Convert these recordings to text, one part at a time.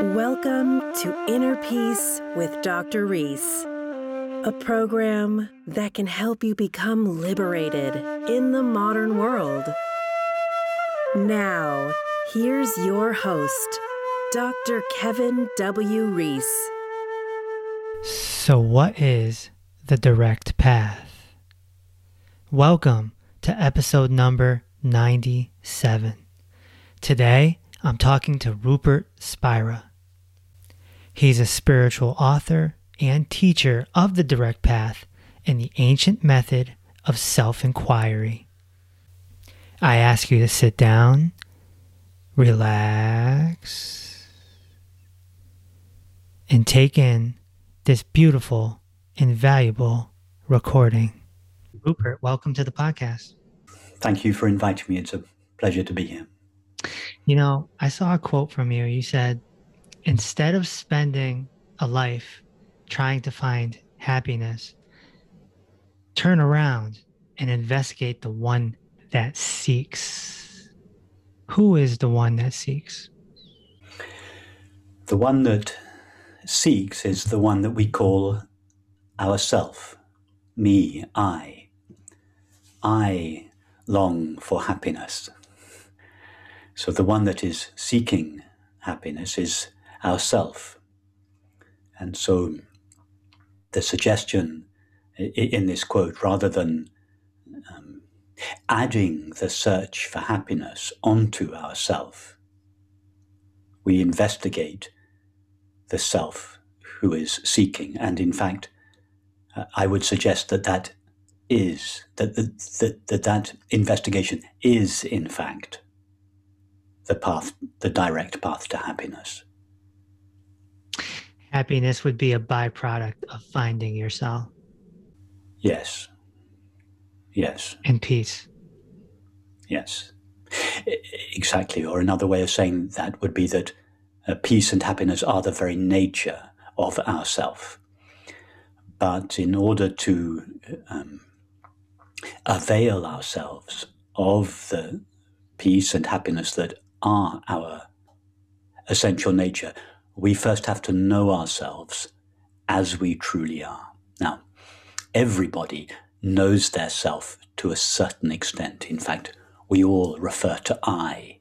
Welcome to Inner Peace with Dr. Reese, a program that can help you become liberated in the modern world. Now, here's your host, Dr. Kevin W. Reese. So, what is the direct path? Welcome to episode number 97. Today, I'm talking to Rupert Spira. He's a spiritual author and teacher of the direct path and the ancient method of self inquiry. I ask you to sit down, relax, and take in this beautiful and valuable recording. Rupert, welcome to the podcast. Thank you for inviting me. It's a pleasure to be here. You know, I saw a quote from you. You said, instead of spending a life trying to find happiness, turn around and investigate the one that seeks. Who is the one that seeks? The one that seeks is the one that we call ourself, me, I. I long for happiness. So the one that is seeking happiness is ourself. And so the suggestion in this quote, rather than um, adding the search for happiness onto ourself, we investigate the self who is seeking. And in fact, uh, I would suggest that that is, that, that, that that investigation is, in fact, the path, the direct path to happiness. Happiness would be a byproduct of finding yourself. Yes. Yes. And peace. Yes. Exactly. Or another way of saying that would be that uh, peace and happiness are the very nature of ourself. But in order to um, avail ourselves of the peace and happiness that are our essential nature, we first have to know ourselves as we truly are. Now, everybody knows their self to a certain extent. In fact, we all refer to I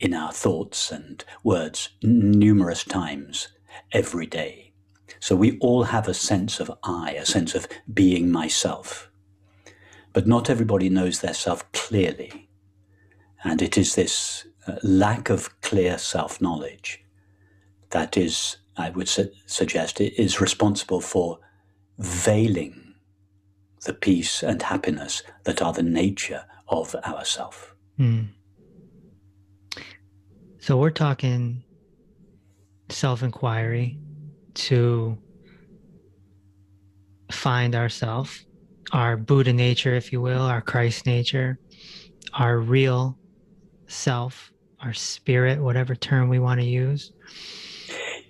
in our thoughts and words numerous times every day. So we all have a sense of I, a sense of being myself. But not everybody knows their self clearly. And it is this uh, lack of clear self knowledge that is, I would su- suggest, is responsible for veiling the peace and happiness that are the nature of ourself. Mm. So we're talking self inquiry to find ourself, our Buddha nature, if you will, our Christ nature, our real self, our spirit, whatever term we want to use.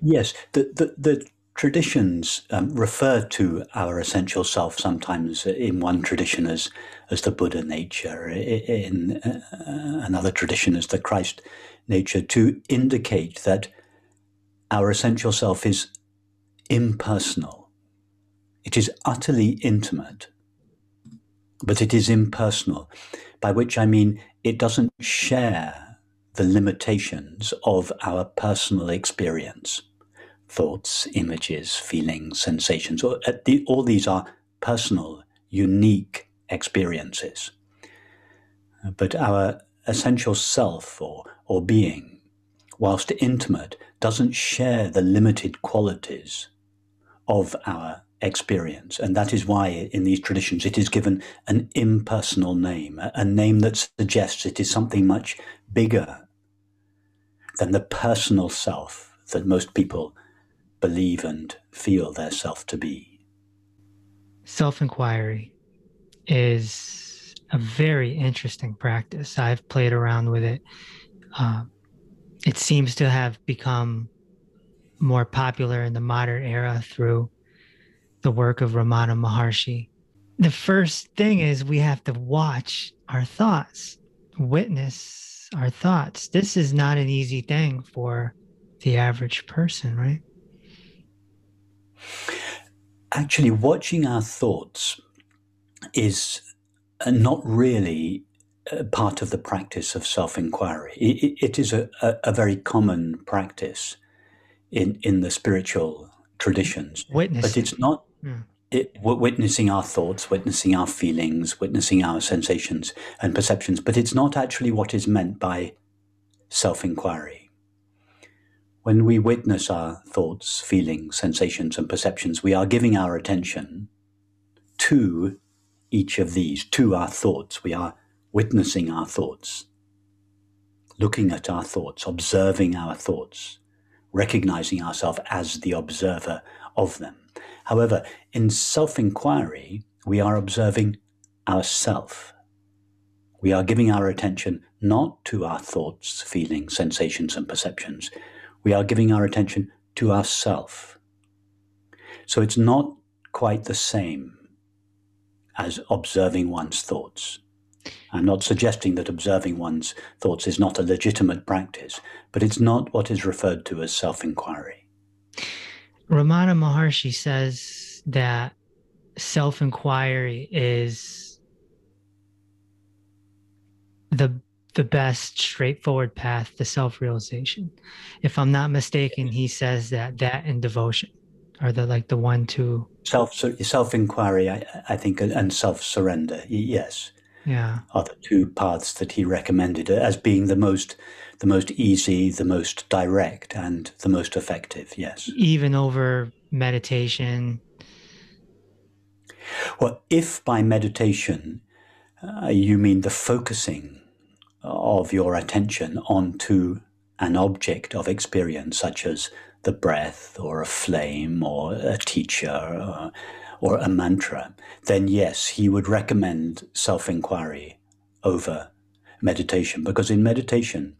Yes, the, the, the traditions um, refer to our essential self sometimes in one tradition as, as the Buddha nature, in uh, another tradition as the Christ nature, to indicate that our essential self is impersonal. It is utterly intimate, but it is impersonal, by which I mean it doesn't share the limitations of our personal experience thoughts, images, feelings, sensations. All, uh, all these are personal, unique experiences. But our essential self or, or being, whilst intimate, doesn't share the limited qualities of our experience. And that is why in these traditions it is given an impersonal name, a name that suggests it is something much bigger than the personal self that most people believe and feel their self to be. Self inquiry is a very interesting practice. I've played around with it. Uh, it seems to have become more popular in the modern era through the work of Ramana Maharshi. The first thing is we have to watch our thoughts, witness our thoughts. This is not an easy thing for the average person, right? Actually, watching our thoughts is uh, not really part of the practice of self inquiry. It, it is a, a, very common practice in, in the spiritual traditions. Witnessing. But it's not. Hmm. It, witnessing our thoughts, witnessing our feelings, witnessing our sensations and perceptions, but it's not actually what is meant by self inquiry. When we witness our thoughts, feelings, sensations, and perceptions, we are giving our attention to each of these, to our thoughts. We are witnessing our thoughts, looking at our thoughts, observing our thoughts, recognizing ourselves as the observer of them. However, in self inquiry, we are observing ourself. We are giving our attention not to our thoughts, feelings, sensations, and perceptions. We are giving our attention to ourself. So it's not quite the same as observing one's thoughts. I'm not suggesting that observing one's thoughts is not a legitimate practice, but it's not what is referred to as self inquiry. Ramana Maharshi says that self inquiry is the the best straightforward path to self realization. If I'm not mistaken, he says that that and devotion are the like the one two self self inquiry. I, I think and self surrender. Yes, yeah. are the two paths that he recommended as being the most the most easy, the most direct, and the most effective. Yes. Even over meditation. Well, if by meditation uh, you mean the focusing of your attention onto an object of experience, such as the breath or a flame or a teacher or or a mantra, then yes, he would recommend self inquiry over meditation because in meditation,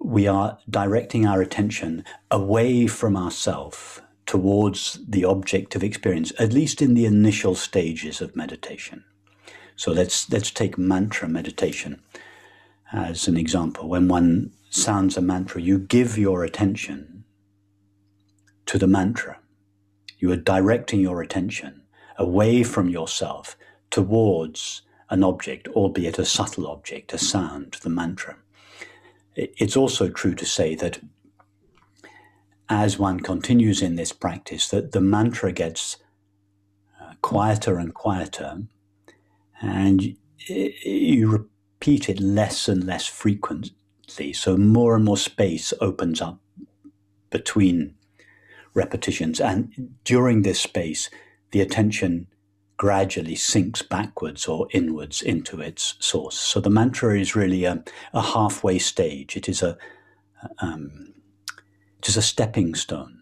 we are directing our attention away from ourself towards the object of experience, at least in the initial stages of meditation. So let's, let's take mantra meditation as an example. When one sounds a mantra, you give your attention to the mantra. You are directing your attention away from yourself towards an object, albeit a subtle object, a sound, the mantra. It's also true to say that as one continues in this practice, that the mantra gets uh, quieter and quieter, and you repeat it less and less frequently. So more and more space opens up between repetitions, and during this space, the attention gradually sinks backwards or inwards into its source. So the mantra is really a, a halfway stage. It is a um, it is a stepping stone.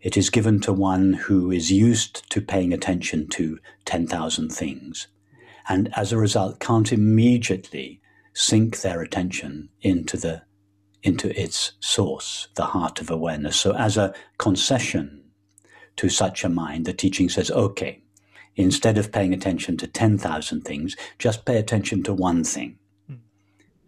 It is given to one who is used to paying attention to 10,000 things and as a result can't immediately sink their attention into the into its source, the heart of awareness. So as a concession to such a mind, the teaching says, okay, instead of paying attention to 10,000 things, just pay attention to one thing. Mm.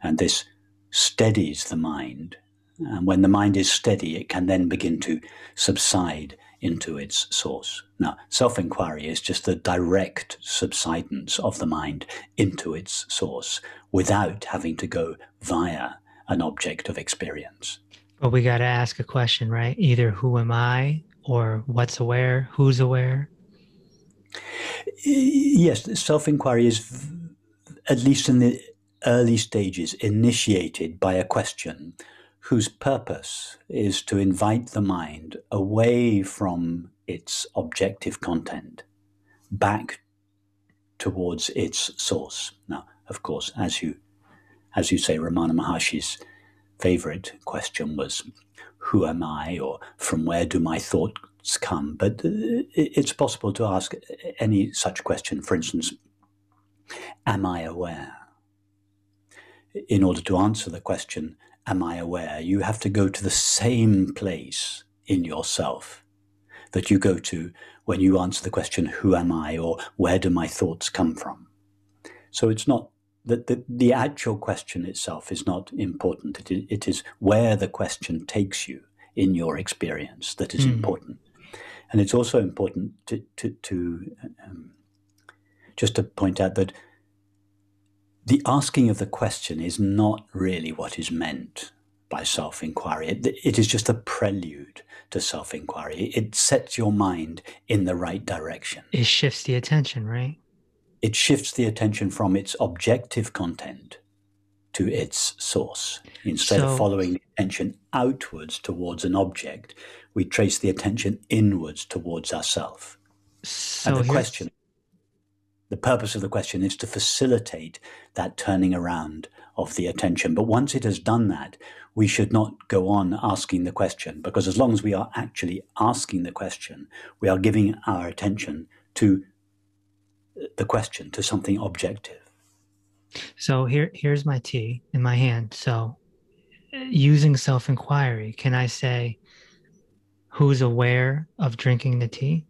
And this steadies the mind. And when the mind is steady, it can then begin to subside into its source. Now, self inquiry is just the direct subsidence of the mind into its source without having to go via an object of experience. But we got to ask a question, right? Either who am I or what's aware, who's aware? Yes, self inquiry is, at least in the early stages, initiated by a question whose purpose is to invite the mind away from its objective content back towards its source. Now, of course, as you as you say, Ramana Maharshi's favorite question was who am I or from where do my thoughts come? But uh, it's possible to ask any such question. For instance, am I aware? In order to answer the question, am I aware, you have to go to the same place in yourself that you go to when you answer the question, who am I or where do my thoughts come from? So it's not that the, the actual question itself is not important. It is, it is where the question takes you in your experience that is mm. important. And it's also important to, to, to um, just to point out that the asking of the question is not really what is meant by self inquiry. It, it is just a prelude to self inquiry. It sets your mind in the right direction. It shifts the attention, right? It shifts the attention from its objective content to its source. Instead so, of following the attention outwards towards an object, we trace the attention inwards towards ourselves. So and the question, the purpose of the question is to facilitate that turning around of the attention. But once it has done that, we should not go on asking the question because as long as we are actually asking the question, we are giving our attention to the question, to something objective. So here, here's my tea in my hand. So, using self inquiry, can I say, who's aware of drinking the tea?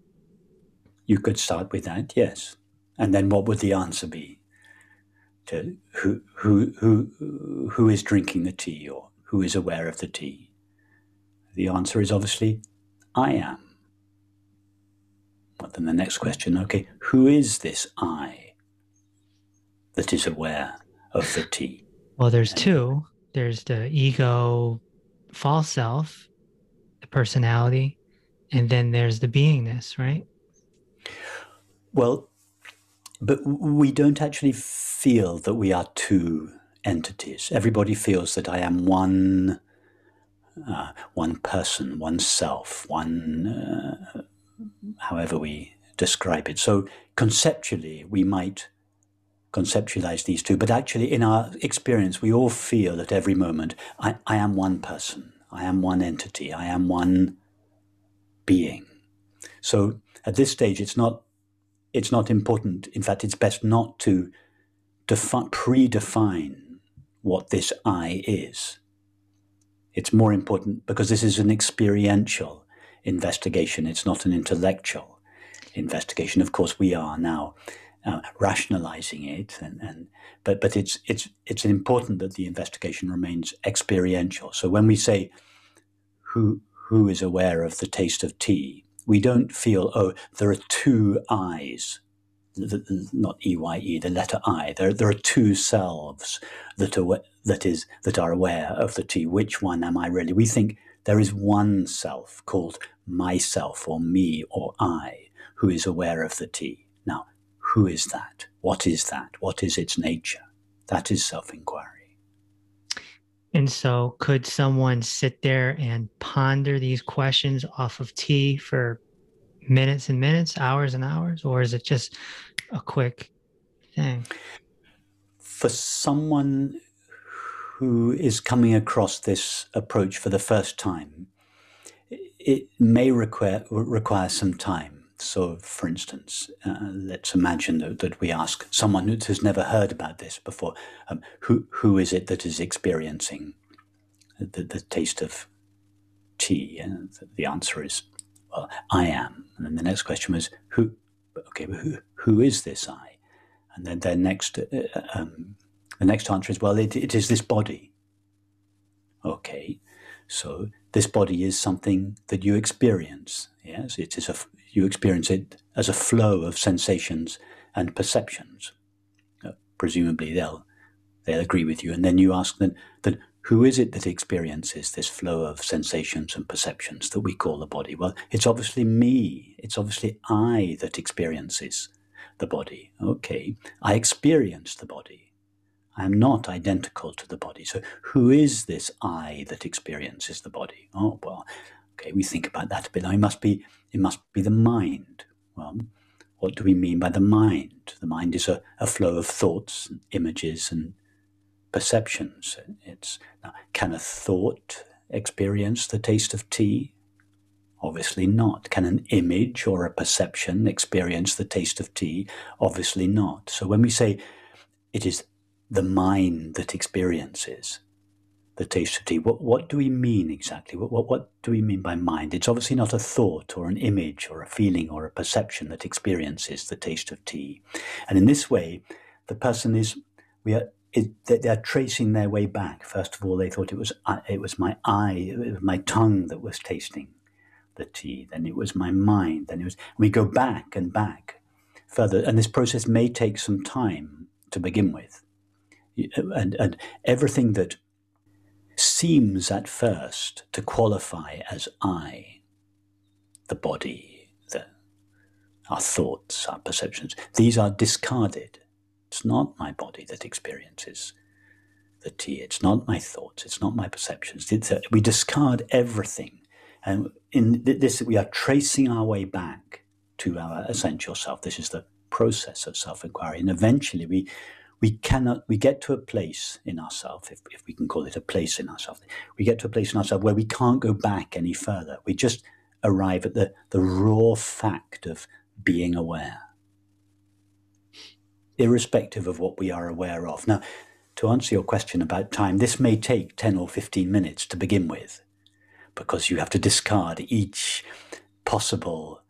You could start with that, yes. And then what would the answer be? To who, who, who, who is drinking the tea or who is aware of the tea? The answer is obviously, I am. But then the next question, okay, who is this I that is aware of the tea? Well, there's two. There's the ego, false self, the personality, and then there's the beingness, right? Well, but we don't actually feel that we are two entities. Everybody feels that I am one, uh, one person, one self, one, uh, however we describe it. So conceptually, we might conceptualize these two, but actually, in our experience, we all feel at every moment, I, I am one person, I am one entity, I am one being. So at this stage, it's not it's not important. In fact, it's best not to defi- predefine what this I is. It's more important because this is an experiential investigation. It's not an intellectual investigation. Of course, we are now uh, rationalizing it, and, and but but it's it's it's important that the investigation remains experiential. So when we say who who is aware of the taste of tea, we don't feel, oh, there are two eyes, not EYE, the letter I. There, there are two selves that are, that, is, that are aware of the tea. Which one am I really? We think there is one self called myself or me or I who is aware of the tea. Now, who is that? What is that? What is its nature? That is self inquiry. And so, could someone sit there and ponder these questions off of tea for minutes and minutes, hours and hours, or is it just a quick thing? For someone who is coming across this approach for the first time, it may require require some time. So, for instance, uh, let's imagine that, that, we ask someone who has never heard about this before, um, who who is it that is experiencing the, the taste of tea? And the answer is, well, I am. And then the next question was, who? Okay, who who is this I? And then their next uh, um, the next answer is, well, it, it is this body. Okay, so this body is something that you experience. Yes, it is a you experience it as a flow of sensations and perceptions. Uh, presumably, they'll they'll agree with you, and then you ask them that who is it that experiences this flow of sensations and perceptions that we call the body? Well, it's obviously me. It's obviously I that experiences the body. Okay, I experience the body. I am not identical to the body. So, who is this I that experiences the body? Oh, well, okay, we think about that a bit. Now, it must be it must be the mind. Well, what do we mean by the mind? The mind is a, a flow of thoughts, and images, and perceptions. It's now, can a thought experience the taste of tea? Obviously not. Can an image or a perception experience the taste of tea? Obviously not. So when we say it is the mind that experiences, the taste of tea. What, what do we mean exactly? What, what, what do we mean by mind? It's obviously not a thought or an image or a feeling or a perception that experiences the taste of tea. And in this way, the person is we are it, they're tracing their way back. First of all, they thought it was uh, it was my eye, it was my tongue that was tasting the tea. Then it was my mind. Then it was. We go back and back further, and this process may take some time to begin with, and and everything that seems at first to qualify as I, the body, the our thoughts, our perceptions, these are discarded it's not my body that experiences the tea. It's not my thoughts. It's not my perceptions. A, we discard everything. And in this, we are tracing our way back to our essential self. This is the process of self inquiry. And eventually, we, we cannot, we get to a place in ourselves, if, if we can call it a place in ourselves, we get to a place in ourselves where we can't go back any further. We just arrive at the, the raw fact of being aware irrespective of what we are aware of. Now, to answer your question about time, this may take 10 or 15 minutes to begin with, because you have to discard each possible,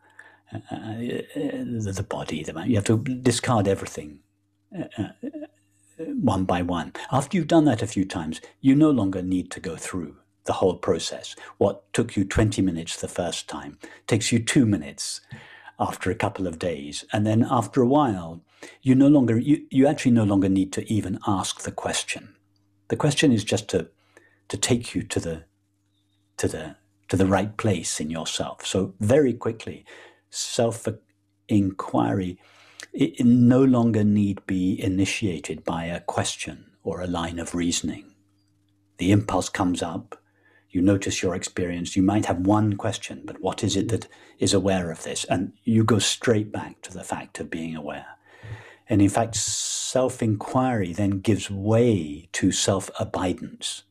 uh, uh, the body, the, you have to discard everything. Uh, one by one. After you've done that a few times, you no longer need to go through the whole process. What took you 20 minutes the first time takes you two minutes after a couple of days. And then after a while, you no longer you, you actually no longer need to even ask the question. The question is just to to take you to the to the to the right place in yourself. So very quickly, self inquiry it, no longer need be initiated by a question or a line of reasoning. The impulse comes up, you notice your experience. You might have one question, but what is it that is aware of this? And you go straight back to the fact of being aware. And in fact, self inquiry then gives way to self abidance.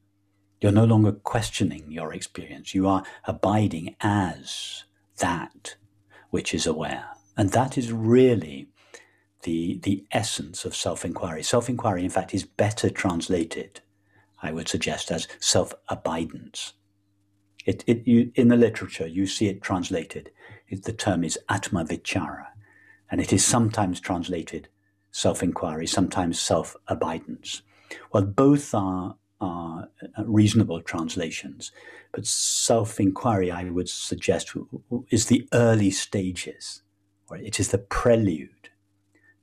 You're no longer questioning your experience. You are abiding as that which is aware. And that is really the, the essence of self inquiry. Self inquiry, in fact, is better translated I would suggest, as self abidance. It, it, in the literature, you see it translated. It, the term is atma vichara, and it is sometimes translated self inquiry, sometimes self abidance. Well, both are, are uh, reasonable translations, but self inquiry, I would suggest, is the early stages, or it is the prelude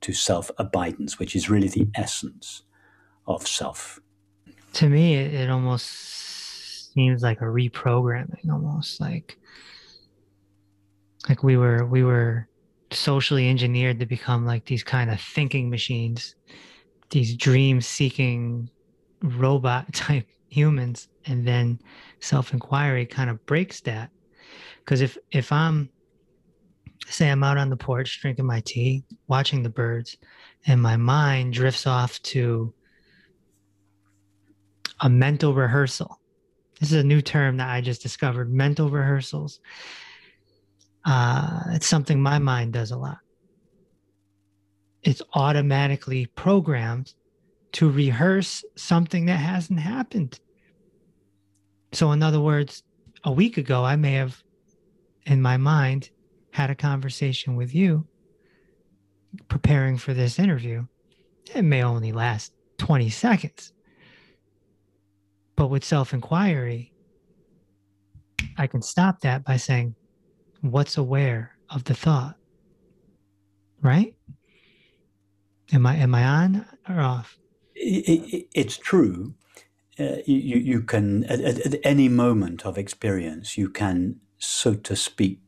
to self abidance, which is really the essence of self. To me it, almost seems like a reprogramming almost like like we were we were socially engineered to become like these kind of thinking machines these dream seeking robot type humans and then self-inquiry kind of breaks that. Because if if i'm say i'm out on the porch drinking my tea watching the birds and my mind drifts off to a mental rehearsal. This is a new term that I just discovered mental rehearsals. Uh, it's something my mind does a lot. It's automatically programmed to rehearse something that hasn't happened. So, in other words, a week ago, I may have, in my mind, had a conversation with you preparing for this interview. It may only last 20 seconds. But with self inquiry, I can stop that by saying, what's aware of the thought? Right? Am I am I on or off? It, it, it's true. Uh, you, you can at, at, any moment of experience you can so to speak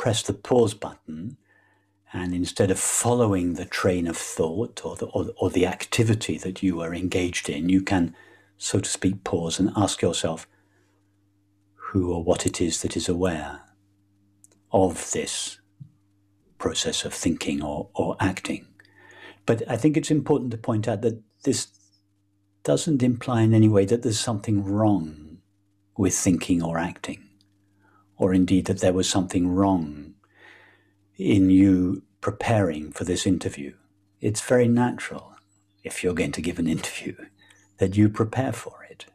press the pause button and instead of following the train of thought or the, or, or the activity that you are engaged in you can so to speak, pause and ask yourself who or what it is that is aware of this process of thinking or, or acting. But I think it's important to point out that this doesn't imply in any way that there's something wrong with thinking or acting, or indeed that there was something wrong in you preparing for this interview. It's very natural if you're going to give an interview that you prepare for it.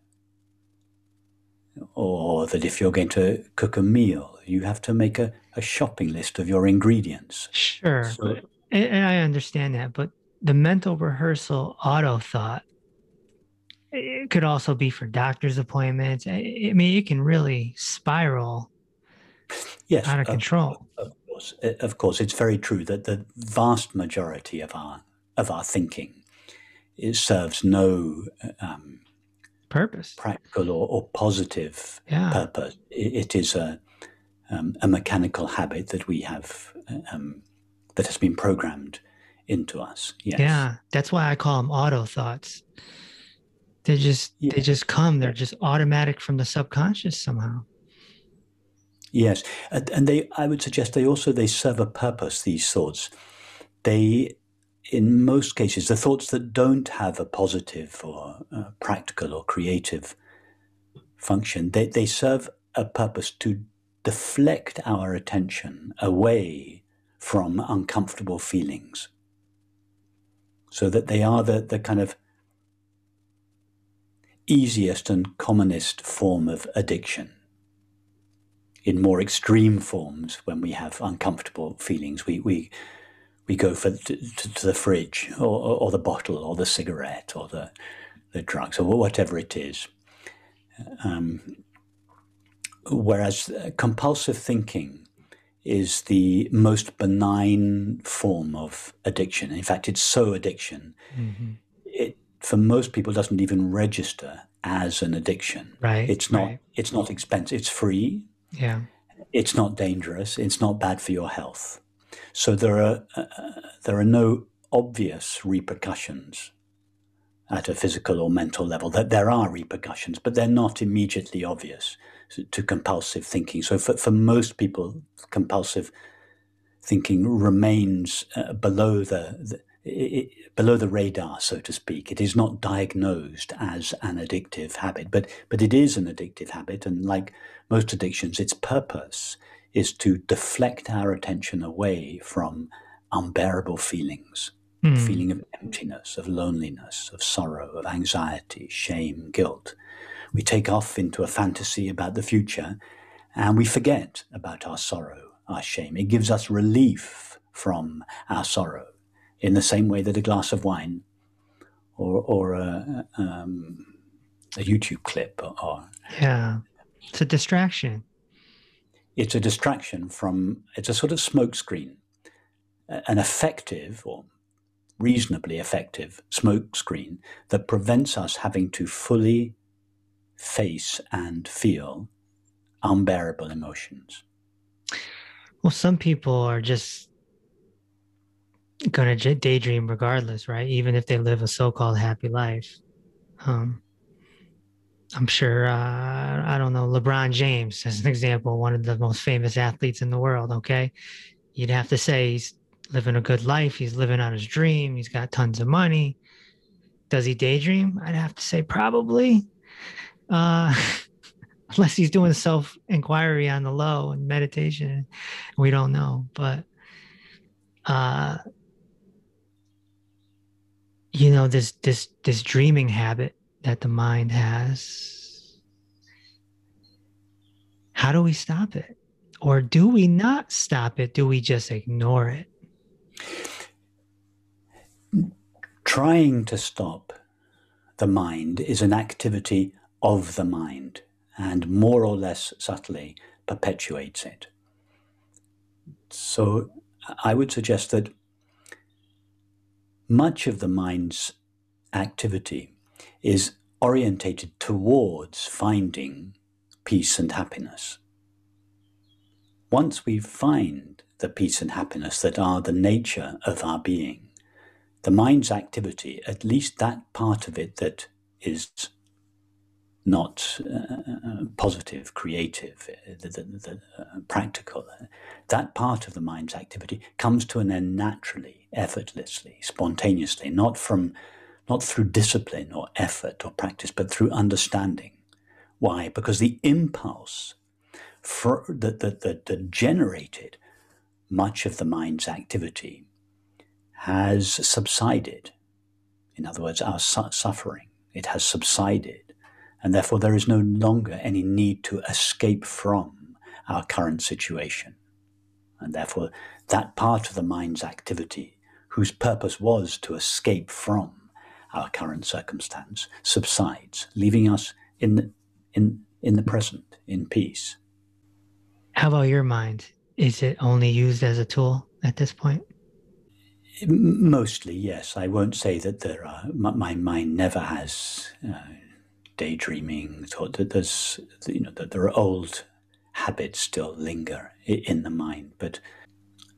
Or that if you're going to cook a meal, you have to make a, a shopping list of your ingredients. Sure. So, and I understand that, but the mental rehearsal auto thought it could also be for doctor's appointments. I mean, it can really spiral yes, out of control. Of, of course, of course, it's very true that the vast majority of our of our thinking it serves no um, purpose, practical or, or positive yeah. purpose. It, it is a um, a mechanical habit that we have um, that has been programmed into us. Yes. Yeah, that's why I call them auto thoughts. They just yeah. they just come. They're just automatic from the subconscious somehow. Yes, and they I would suggest they also they serve a purpose. These thoughts, they in most cases the thoughts that don't have a positive or uh, practical or creative function they they serve a purpose to deflect our attention away from uncomfortable feelings so that they are the, the kind of easiest and commonest form of addiction. In more extreme forms, when we have uncomfortable feelings, we, we, we go for to, to the fridge or, or, or, the bottle or the cigarette or the, the drugs or whatever it is. Um, whereas compulsive thinking is the most benign form of addiction. In fact, it's so addiction. Mm-hmm. It for most people doesn't even register as an addiction. Right. It's not right. it's not expensive. It's free. Yeah. It's not dangerous. It's not bad for your health. So there are uh, there are no obvious repercussions at a physical or mental level. That there are repercussions, but they're not immediately obvious to compulsive thinking. So for, for most people, compulsive thinking remains uh, below the, the it, below the radar, so to speak. It is not diagnosed as an addictive habit, but but it is an addictive habit, and like most addictions, its purpose is to deflect our attention away from unbearable feelings, mm. feeling of emptiness, of loneliness, of sorrow, of anxiety, shame, guilt, we take off into a fantasy about the future and we forget about our sorrow, our shame. It gives us relief from our sorrow in the same way that a glass of wine or, or a, um, a YouTube clip or yeah, it's a distraction. It's a distraction from, it's a sort of smokescreen, an effective or reasonably effective smokescreen that prevents us having to fully face and feel unbearable emotions? Well, some people are just going to daydream regardless, right? Even if they live a so called happy life. Um, I'm sure, uh, I don't know, LeBron James, as an example, one of the most famous athletes in the world, okay? You'd have to say he's living a good life. He's living out his dream. He's got tons of money. Does he daydream? I'd have to say probably uh, unless he's doing self inquiry on the low and meditation. We don't know, but uh, you know this this this dreaming habit that the mind has. How do we stop it? Or do we not stop it? Do we just ignore it? Trying to stop the mind is an activity of the mind and more or less subtly perpetuates it. So I would suggest that much of the mind's activity is orientated towards finding peace and happiness. Once we find the peace and happiness that are the nature of our being, the mind's activity, at least that part of it that is not uh, positive, creative, uh, the, the, the uh, practical. That part of the mind's activity comes to an end naturally, effortlessly, spontaneously, not from, not through discipline or effort or practice, but through understanding. Why? Because the impulse that, that, that generated much of the mind's activity has subsided. In other words, our su- suffering, it has subsided and therefore there is no longer any need to escape from our current situation. And therefore, that part of the mind's activity whose purpose was to escape from our current circumstance, subsides, leaving us in the, in, in the present, in peace. How about your mind? Is it only used as a tool at this point? Mostly, yes. I won't say that there are. My mind never has uh, daydreaming. Or that there's, you know, that there are old habits still linger in the mind, but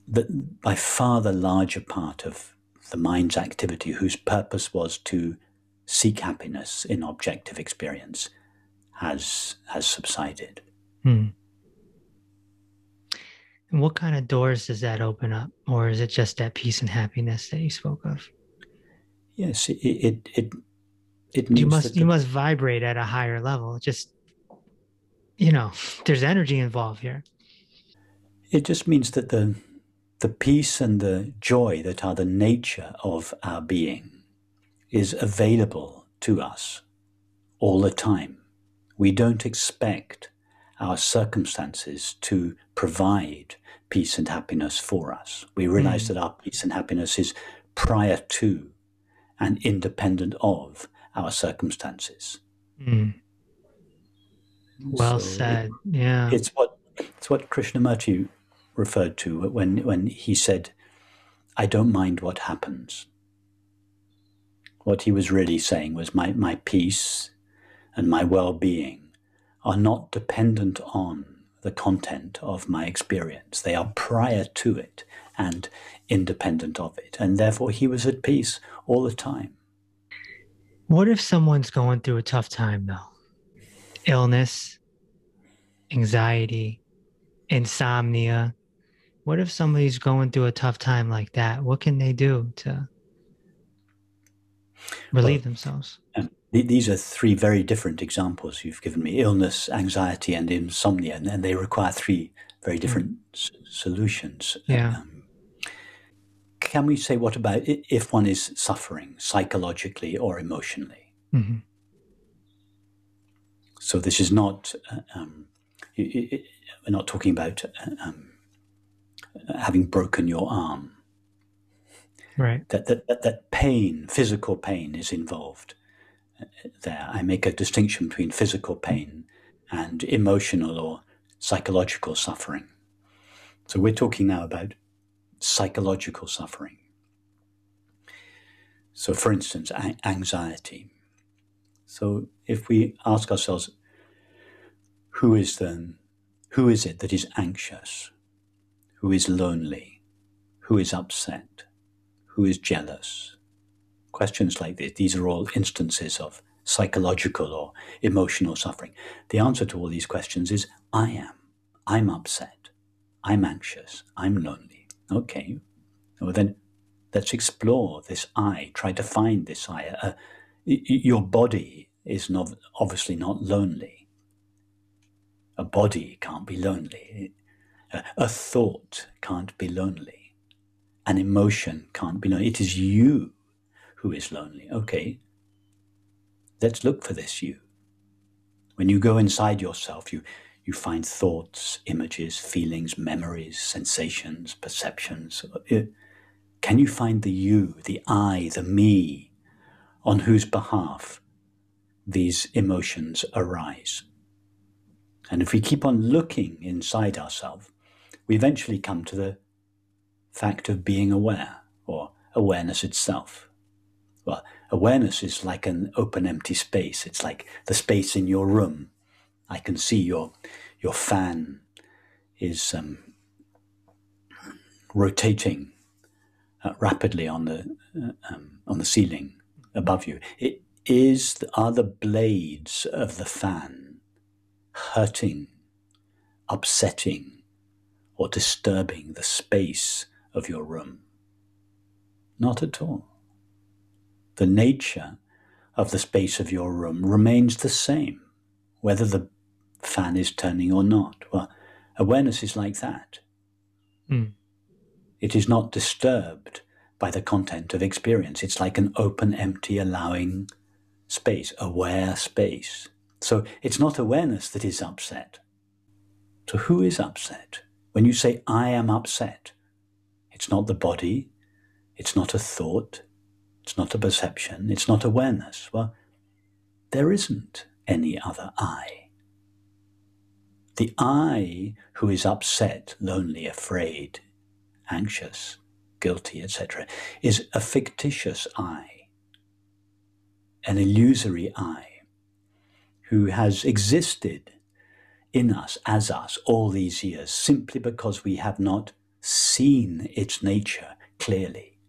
the, by far the larger part of the mind's activity, whose purpose was to seek happiness in objective experience, has has subsided. Hmm. And what kind of doors does that open up? Or is it just that peace and happiness that you spoke of? Yes, it it it, it you must the, you must vibrate at a higher level. Just you know, there's energy involved here. It just means that the the peace and the joy that are the nature of our being is available to us all the time. We don't expect our circumstances to provide peace and happiness for us. We realize mm. that our peace and happiness is prior to and independent of our circumstances. Mm. Well so said. It, yeah. It's what it's what Krishnamurti referred to when when he said, I don't mind what happens. What he was really saying was my, my peace and my well being are not dependent on the content of my experience. They are prior to it and independent of it. And therefore, he was at peace all the time. What if someone's going through a tough time, though? Illness, anxiety, insomnia. What if somebody's going through a tough time like that? What can they do to relieve well, themselves? these are three very different examples you've given me illness, anxiety, and insomnia, and, they require three very different mm. s- solutions. Yeah. Um, can we say what about if one is suffering psychologically or emotionally? Mm-hmm. So this is not, uh, um, it, it, we're not talking about uh, um, having broken your arm. Right. That, that, that, that pain, physical pain, is involved there. I make a distinction between physical pain and emotional or psychological suffering. So we're talking now about psychological suffering. So, for instance, anxiety. So, if we ask ourselves, who is the, who is it that is anxious? Who is lonely? Who is upset? Who is jealous? questions like this. These are all instances of psychological or emotional suffering. The answer to all these questions is I am. I'm upset. I'm anxious. I'm lonely. Okay. Well, then let's explore this I. Try to find this I. Uh, your body is not, obviously not lonely. A body can't be lonely. A thought can't be lonely. An emotion can't be lonely. It is you who is lonely. Okay, let's look for this you. When you go inside yourself, you, you find thoughts, images, feelings, memories, sensations, perceptions. Uh, can you find the you, the I, the me, on whose behalf these emotions arise? And if we keep on looking inside ourselves, we eventually come to the fact of being aware or awareness itself. Well, awareness is like an open, empty space. It's like the space in your room. I can see your your fan is um, rotating uh, rapidly on the uh, um, on the ceiling above you. It is are the blades of the fan hurting, upsetting, or disturbing the space of your room? Not at all the nature of the space of your room remains the same, whether the fan is turning or not. Well, awareness is like that. Mm. It is not disturbed by the content of experience. It's like an open, empty, allowing space, aware space. So it's not awareness that is upset. So who is upset? When you say, I am upset, it's not the body, It's not a thought. It's not a perception. It's not awareness. Well, there isn't any other I. The I who is upset, lonely, afraid, anxious, guilty, etc., is a fictitious I, an illusory I, who has existed in us as us all these years simply because we have not seen its nature clearly.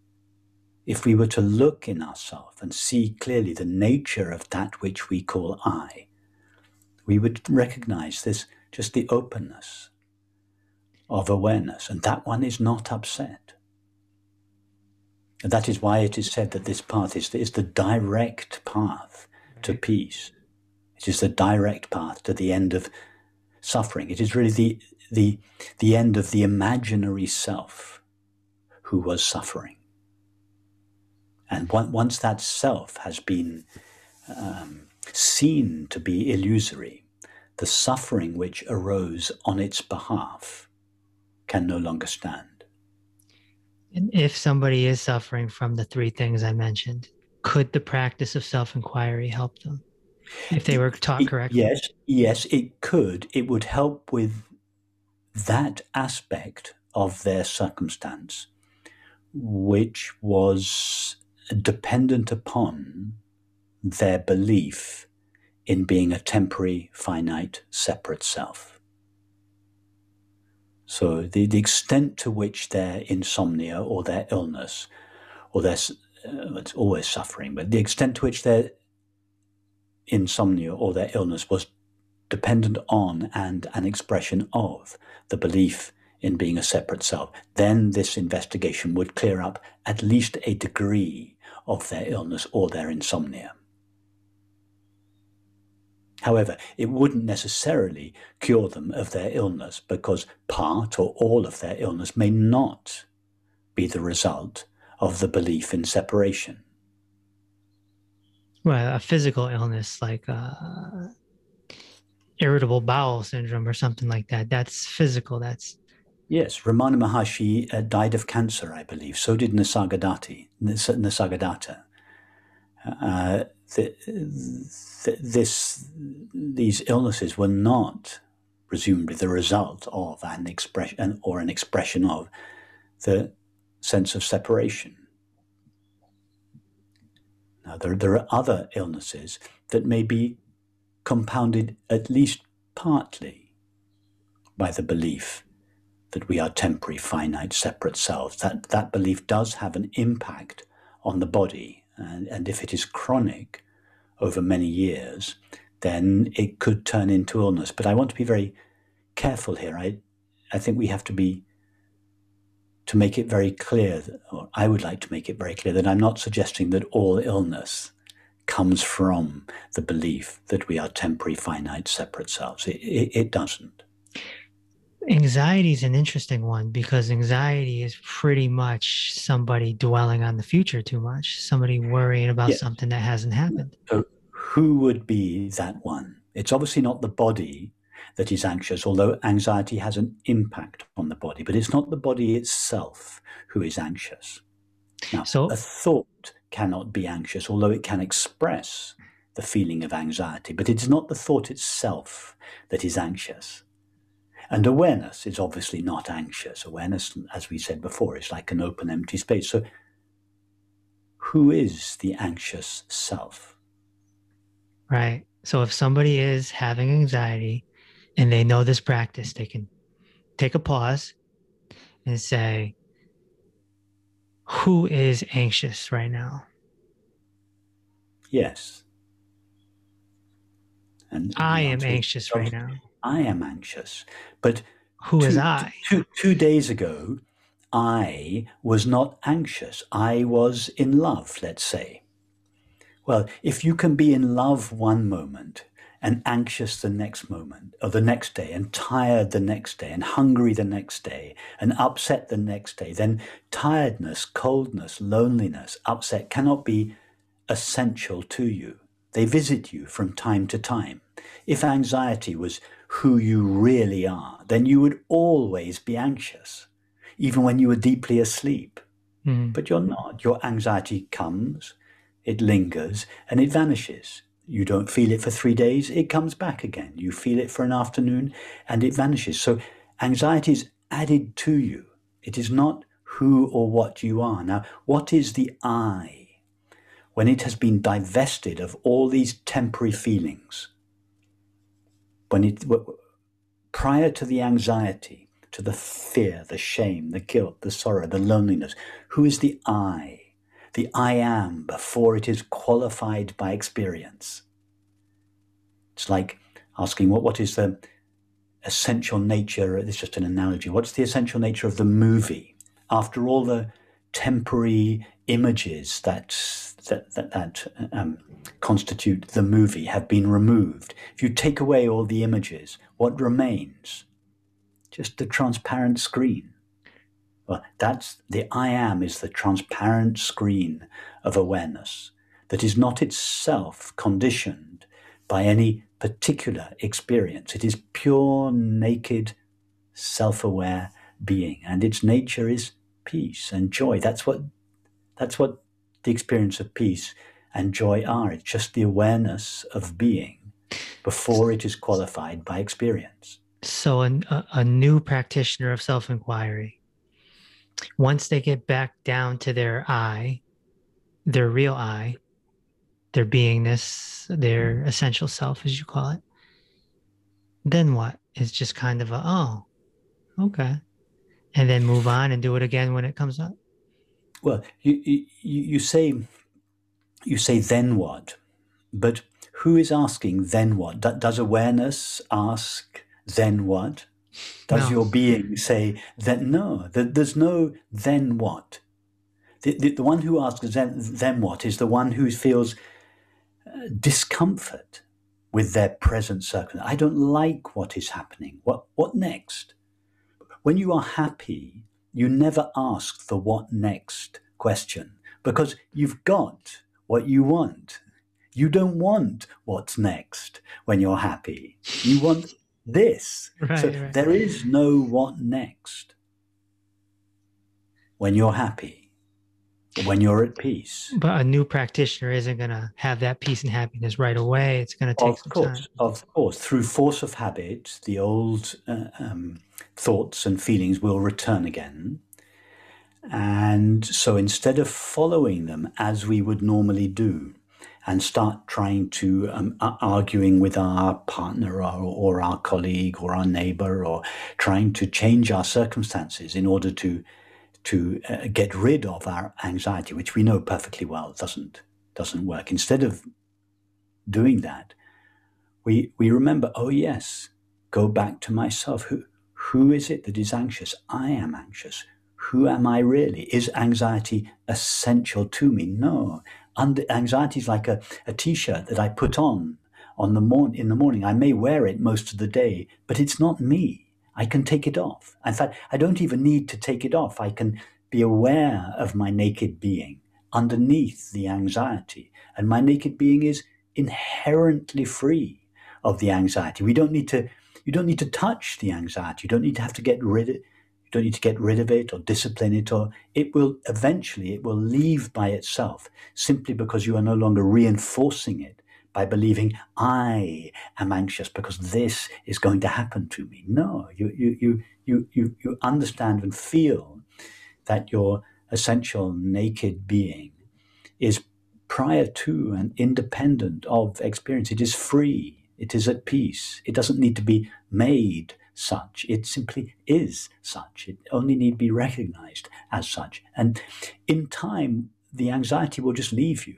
If we were to look in ourselves and see clearly the nature of that which we call I, we would recognize this just the openness of awareness, and that one is not upset. And that is why it is said that this path is, is the direct path to peace. It is the direct path to the end of suffering. It is really the, the, the end of the imaginary self who was suffering. And once that self has been um, seen to be illusory, the suffering which arose on its behalf can no longer stand. And if somebody is suffering from the three things I mentioned, could the practice of self inquiry help them if they were taught correctly? Yes, yes, it could. It would help with that aspect of their circumstance, which was dependent upon their belief in being a temporary, finite, separate self. So the, the extent to which their insomnia or their illness, or their, uh, it's always suffering, but the extent to which their insomnia or their illness was dependent on and an expression of the belief in being a separate self, then this investigation would clear up at least a degree of their illness or their insomnia. However, it wouldn't necessarily cure them of their illness because part or all of their illness may not be the result of the belief in separation. Well, a physical illness like uh, irritable bowel syndrome or something like that, that's physical. That's Yes, Ramana Maharshi uh, died of cancer, I believe. So did Nisargadatta. Nisargadatta. Uh, the, the, this, these illnesses were not presumably the result of an expression or an expression of the sense of separation. Now, there, there are other illnesses that may be compounded at least partly by the belief that we are temporary, finite, separate selves. That, that belief does have an impact on the body and, and if it is chronic over many years, then it could turn into illness. But I want to be very careful here. I, I think we have to be to make it very clear, or I would like to make it very clear that I'm not suggesting that all illness comes from the belief that we are temporary, finite, separate selves. It, it, it doesn't. Anxiety is an interesting one because anxiety is pretty much somebody dwelling on the future too much, somebody worrying about yes. something that hasn't happened. So, who would be that one? It's obviously not the body that is anxious, although anxiety has an impact on the body, but it's not the body itself who is anxious. Now, so, a thought cannot be anxious, although it can express the feeling of anxiety, but it's not the thought itself that is anxious. And awareness is obviously not anxious. Awareness, as we said before, is like an open, empty space. So, who is the anxious self? Right. So, if somebody is having anxiety and they know this practice, they can take a pause and say, Who is anxious right now? Yes. And I am anxious right now. I am anxious. But who two, is I? Two, two days ago, I was not anxious. I was in love, let's say. Well, if you can be in love one moment and anxious the next moment or the next day and tired the next day and hungry the next day and upset the next day, then tiredness, coldness, loneliness, upset cannot be essential to you. They visit you from time to time. If anxiety was who you really are, then you would always be anxious, even when you were deeply asleep. Mm. but you're not. Your anxiety comes, it lingers, and it vanishes. You don't feel it for three days, it comes back again. You feel it for an afternoon, and it vanishes. So anxiety is added to you. It is not who or what you are. Now, what is the I when it has been divested of all these temporary feelings? When it prior to the anxiety, to the fear, the shame, the guilt, the sorrow, the loneliness, who is the I? The I am before it is qualified by experience. It's like asking what what is the essential nature, it's just an analogy, what's the essential nature of the movie? After all the temporary images that that, that, that um, constitute the movie have been removed, if you take away all the images, what remains? Just the transparent screen. Well, that's the I am is the transparent screen of awareness that is not itself conditioned by any particular experience. It is pure, naked, self aware being, and its nature is peace and joy. That's what that's what the experience of peace and joy are. It's just the awareness of being before it is qualified by experience. So, a, a new practitioner of self inquiry, once they get back down to their I, their real I, their beingness, their essential self, as you call it, then what? It's just kind of a, oh, okay. And then move on and do it again when it comes up. Well, you, you, you say, you say, then what? But who is asking, then what? Does awareness ask, then what? Does no. your being say, that no? That there's no then what. The, the, the one who asks, then, then what, is the one who feels uh, discomfort with their present circumstance. I don't like what is happening. What, what next? When you are happy, you never ask the what next question because you've got what you want. You don't want what's next when you're happy. You want this. Right, so right. there is no what next when you're happy, when you're at peace. But a new practitioner isn't going to have that peace and happiness right away. It's going to take of some course, time. Of course, through force of habit, the old uh, um, thoughts and feelings will return again. And so instead of following them as we would normally do, and start trying to um, arguing with our partner or, or, our colleague or our neighbor or trying to change our circumstances in order to to uh, get rid of our anxiety, which we know perfectly well doesn't doesn't work. Instead of doing that, we we remember, oh yes, go back to myself. Who who is it that is anxious? I am anxious. Who am I really? Is anxiety essential to me? No. Anxiety is like a, a t-shirt that I put on on the morn in the morning. I may wear it most of the day, but it's not me. I can take it off. In fact, I don't even need to take it off. I can be aware of my naked being underneath the anxiety. And my naked being is inherently free of the anxiety. We don't need to you don't need to touch the anxiety. You don't need to have to get rid of it. You don't need to get rid of it or discipline it or it will eventually it will leave by itself simply because you are no longer reinforcing it by believing I am anxious because this is going to happen to me. No, you you you you you, you understand and feel that your essential naked being is prior to and independent of experience. It is free. It is at peace. It doesn't need to be made such. It simply is such. It only need be recognized as such. And in time, the anxiety will just leave you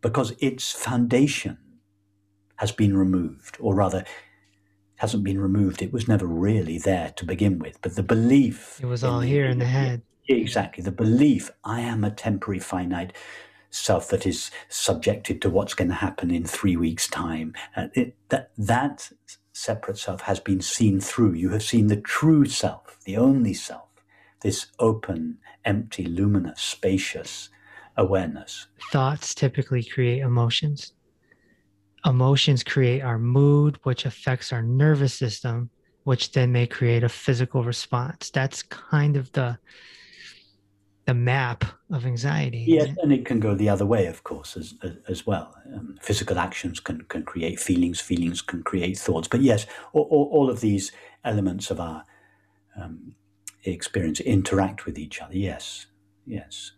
because its foundation has been removed, or rather, hasn't been removed. It was never really there to begin with. But the belief. It was all here in the head. Exactly. The belief I am a temporary, finite self that is subjected to what's going to happen in three weeks' time. Uh, it, that, that separate self has been seen through. You have seen the true self, the only self, this open, empty, luminous, spacious awareness. Thoughts typically create emotions. Emotions create our mood, which affects our nervous system, which then may create a physical response. That's kind of the the map of anxiety. Yes, and it can go the other way, of course, as as, well. Um, physical actions can can create feelings. Feelings can create thoughts. But yes, all, all, all of these elements of our um, experience interact with each other. Yes, yes.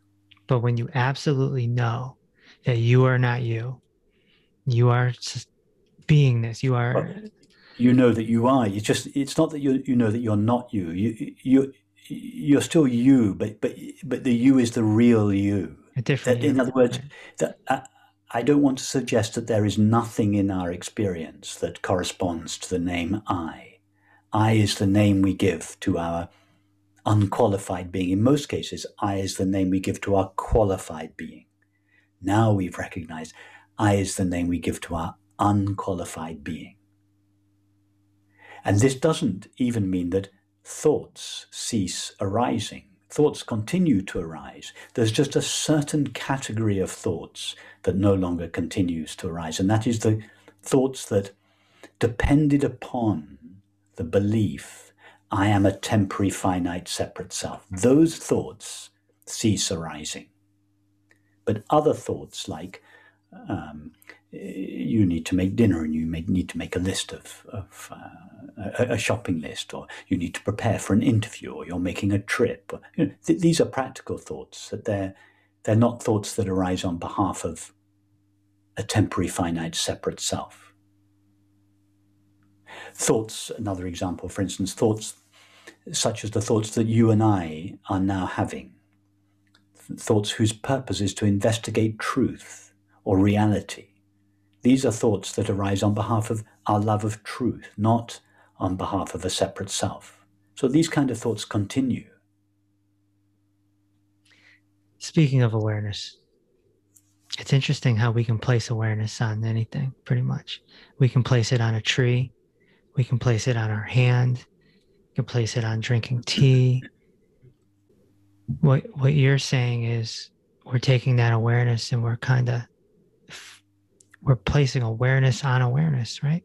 But when you absolutely know that you are not you, you are beingness. You are. Well, you know that you are. You just. It's not that you you know that you're not you. You you you're still you, but but but the you is the real you. A different. That, in other words, that. I, I don't want to suggest that there is nothing in our experience that corresponds to the name I. I is the name we give to our unqualified being. In most cases, I is the name we give to our qualified being. Now we've recognized I is the name we give to our unqualified being. And this doesn't even mean that thoughts cease arising. Thoughts continue to arise. There's just a certain category of thoughts that no longer continues to arise, and that is the thoughts that depended upon the belief I am a temporary, finite, separate self. Those thoughts cease arising. But other thoughts like um, you need to make dinner and you may need to make a list of, of uh, a, a, shopping list or you need to prepare for an interview or you're making a trip. Or, you know, th- these are practical thoughts that they're, they're not thoughts that arise on behalf of a temporary, finite, separate self. Thoughts, another example, for instance, thoughts such as the thoughts that you and I are now having, thoughts whose purpose is to investigate truth or reality these are thoughts that arise on behalf of our love of truth, not on behalf of a separate self. So these kind of thoughts continue. Speaking of awareness, it's interesting how we can place awareness on anything, pretty much. We can place it on a tree, we can place it on our hand, we can place it on drinking tea. What what you're saying is we're taking that awareness and we're kind of we're placing awareness on awareness, right?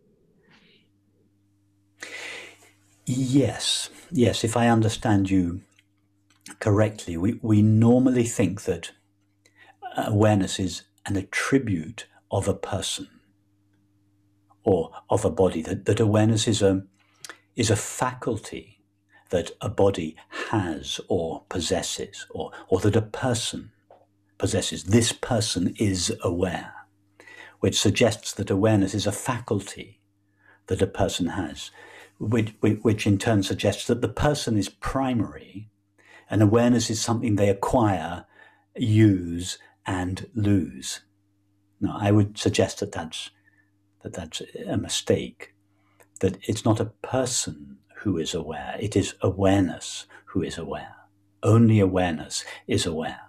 Yes, yes. If I understand you correctly, we, we normally think that awareness is an attribute of a person or of a body, that, that awareness is a, is a faculty that a body has or possesses, or, or that a person possesses. This person is aware which suggests that awareness is a faculty that a person has, which, which in turn suggests that the person is primary and awareness is something they acquire, use, and lose. Now, I would suggest that that's, that that's a mistake, that it's not a person who is aware, it is awareness who is aware. Only awareness is aware.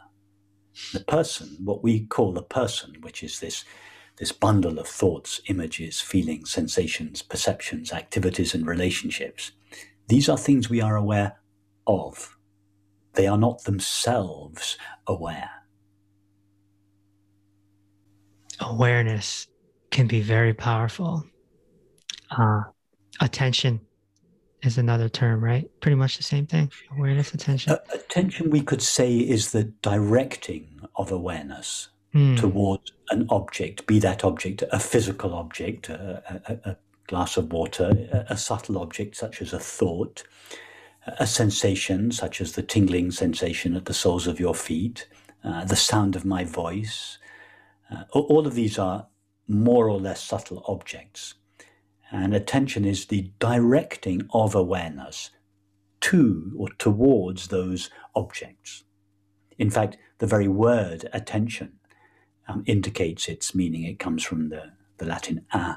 The person, what we call the person, which is this this bundle of thoughts, images, feelings, sensations, perceptions, activities, and relationships. These are things we are aware of. They are not themselves aware. Awareness can be very powerful. Uh, attention is another term, right? Pretty much the same thing. Awareness, attention. Uh, attention, we could say, is the directing of awareness mm. towards an object, be that object a physical object, a, a, a glass of water, a, a, subtle object such as a thought, a sensation such as the tingling sensation at the soles of your feet, uh, the sound of my voice. Uh, all of these are more or less subtle objects. And attention is the directing of awareness to or towards those objects. In fact, the very word attention um, indicates its meaning. It comes from the, the Latin a,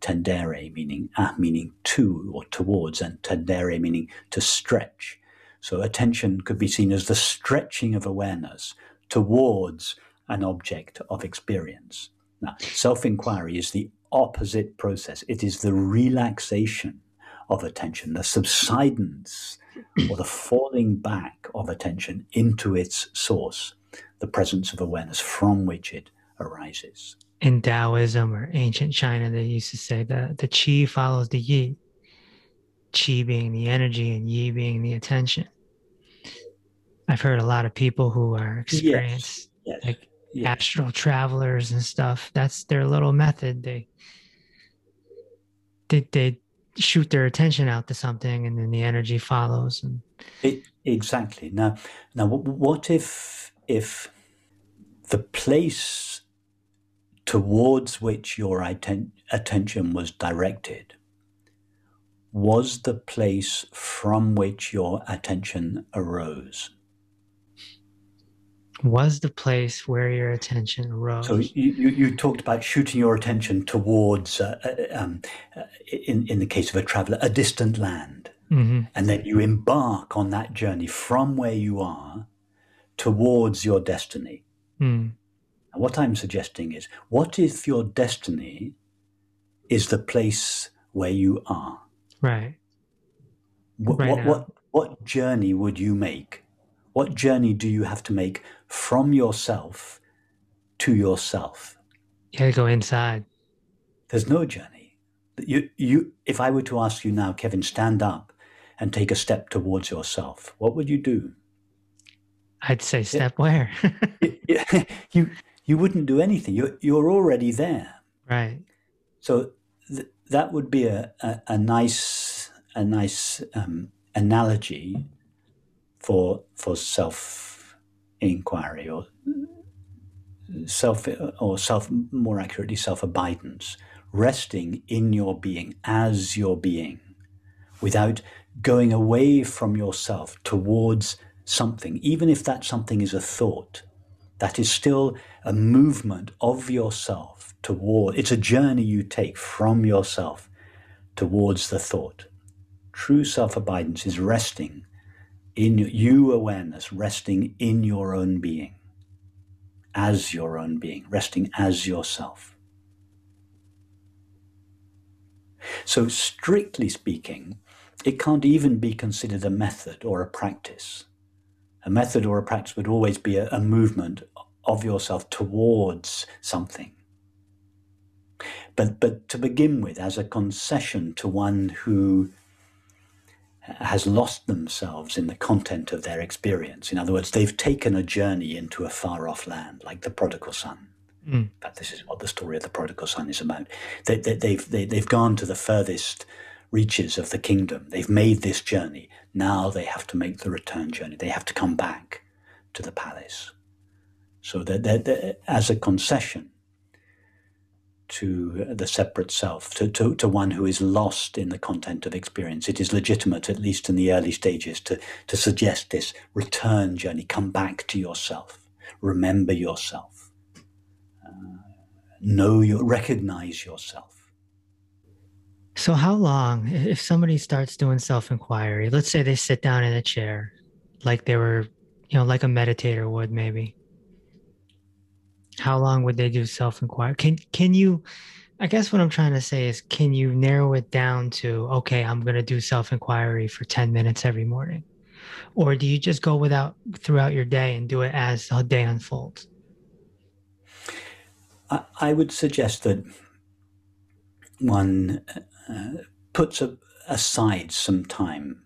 tendere, meaning a, meaning to or towards, and tendere, meaning to stretch. So attention could be seen as the stretching of awareness towards an object of experience. Now, self inquiry is the opposite process, it is the relaxation of attention, the subsidence or the falling back of attention into its source the presence of awareness from which it arises. In Taoism or ancient China, they used to say that the qi follows the yi, qi being the energy and yi being the attention. I've heard a lot of people who are experienced, yes, like yes. astral travelers and stuff. That's their little method. They they they shoot their attention out to something, and then the energy follows. And it, exactly. Now, now, what if if the place towards which your atten- attention was directed was the place from which your attention arose. Was the place where your attention arose. So you, you, you talked about shooting your attention towards, uh, uh, um, uh, in, in the case of a traveler, a distant land. Mm-hmm. And then you embark on that journey from where you are towards your destiny. Mm. And what I'm suggesting is what if your destiny is the place where you are? Right. What, right what, what, what journey would you make? What journey do you have to make from yourself to yourself? You gotta go inside. There's no journey. You, you, if I were to ask you now, Kevin, stand up and take a step towards yourself, what would you do? I'd say step where? you, you wouldn't do anything. You're, you're already there. Right. So th- that would be a, a, a nice a nice um, analogy for for self inquiry or self or self more accurately self abidance resting in your being as your being without going away from yourself towards something even if that something is a thought that is still a movement of yourself toward, it's a journey you take from yourself towards the thought. True self abidance is resting in you awareness, resting in your own being, as your own being, resting as yourself. So, strictly speaking, it can't even be considered a method or a practice. A method or a practice would always be a, a movement of yourself towards something. But, but to begin with, as a concession to one who has lost themselves in the content of their experience. In other words, they've taken a journey into a far off land, like the prodigal son. Mm. In fact, this is what the story of the prodigal son is about. They, they, they've, they, they've gone to the furthest reaches of the kingdom. They've made this journey. Now they have to make the return journey. They have to come back to the palace. So that as a concession, to the separate self, to, to, to one who is lost in the content of experience. It is legitimate, at least in the early stages, to, to suggest this return journey. Come back to yourself. Remember yourself. Uh, know your, recognize yourself. So, how long, if somebody starts doing self inquiry, let's say they sit down in a chair, like they were, you know, like a meditator would maybe, how long would they do self inquiry? Can can you? I guess what I'm trying to say is, can you narrow it down to okay, I'm going to do self inquiry for 10 minutes every morning, or do you just go without throughout your day and do it as the day unfolds? I, I would suggest that one puts a, aside some time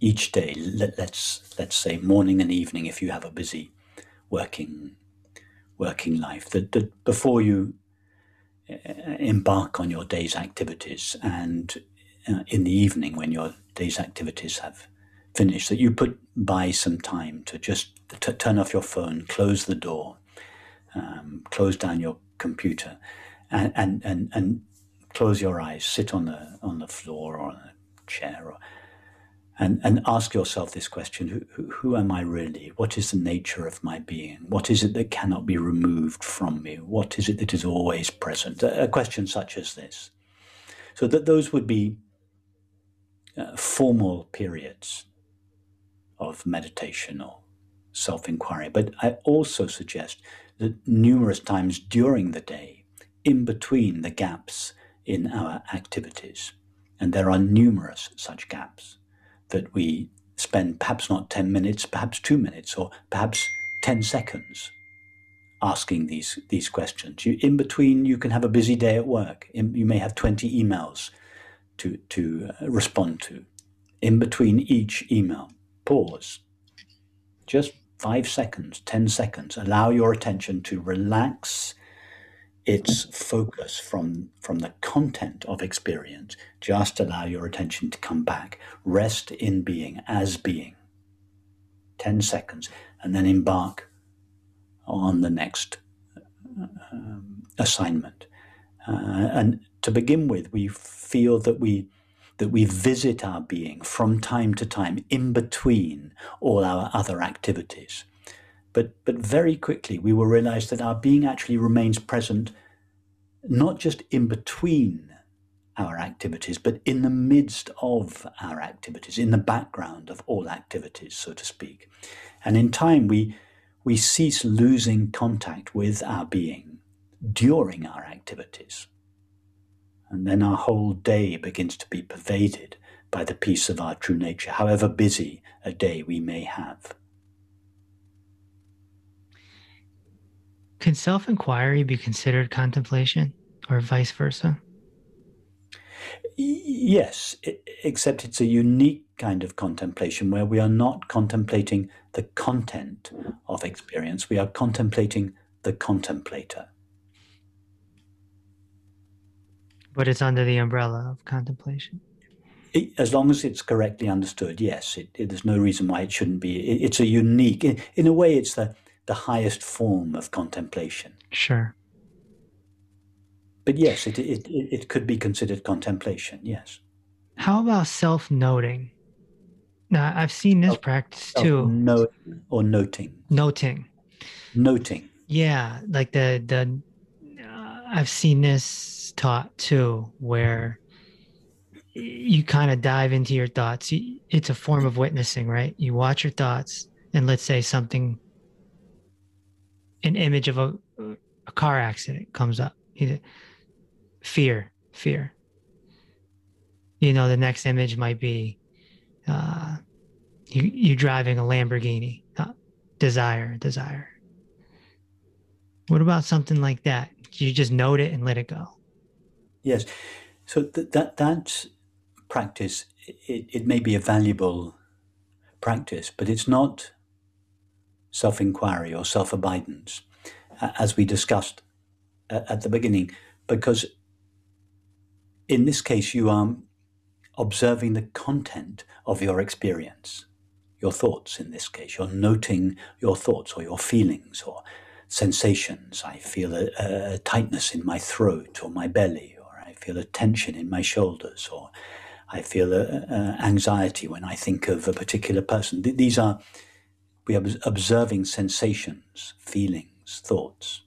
each day. Let, let's let's say morning and evening if you have a busy working working life, that, that before you uh, embark on your day's activities and uh, in the evening when your day's activities have finished, that you put by some time to just t- turn off your phone, close the door, um, close down your computer, and, and, and, and close your eyes, sit on the on the floor or on a chair or and, and ask yourself this question who, who am I really? What is the nature of my being? What is it that cannot be removed from me? What is it that is always present? A, a question such as this. So that those would be uh, formal periods of meditation or self inquiry. But I also suggest that numerous times during the day, in between the gaps in our activities, and there are numerous such gaps that we spend perhaps not 10 minutes, perhaps two minutes, or perhaps 10 seconds asking these, these questions. You, in between, you can have a busy day at work. In, you may have 20 emails to, to uh, respond to. In between each email, pause. just five seconds, 10 seconds, allow your attention to relax its focus from, from the content of experience. Just allow your attention to come back. Rest in being, as being. 10 seconds, and then embark on the next um, assignment. Uh, and to begin with, we feel that we that we visit our being from time to time in between all our other activities. But, but very quickly, we will realize that our being actually remains present not just in between our activities, but in the midst of our activities, in the background of all activities, so to speak. And in time, we, we cease losing contact with our being during our activities. And then our whole day begins to be pervaded by the peace of our true nature, however busy a day we may have. Can self inquiry be considered contemplation or vice versa? Yes, except it's a unique kind of contemplation where we are not contemplating the content of experience, we are contemplating the contemplator. But it's under the umbrella of contemplation. It, as long as it's correctly understood, yes, it, it, there's no reason why it shouldn't be. it's a unique, in, in a way, it's the, the highest form of contemplation. Sure. But yes, it, it, it could be considered contemplation, yes. How about self noting? Now, I've seen this practice too. No, or noting. Noting. Noting. Yeah, like the the uh, I've seen this taught too, where you kind of dive into your thoughts. It's a form of witnessing, right? You watch your thoughts, and let's say something, an image of a, a car accident comes up. Fear, fear. You know, the next image might be uh, you you driving a Lamborghini. Uh, desire, desire. What about something like that? You just note it and let it go. Yes. So th- that that practice it, it may be a valuable practice, but it's not self inquiry or self abidance, as we discussed at the beginning, because in this case you are observing the content of your experience, your thoughts in this case. You're noting your thoughts or your feelings or sensations. I feel a, a tightness in my throat or my belly, or I feel a tension in my shoulders, or I feel a, a anxiety when I think of a particular person. These are we are observing sensations, feelings, thoughts.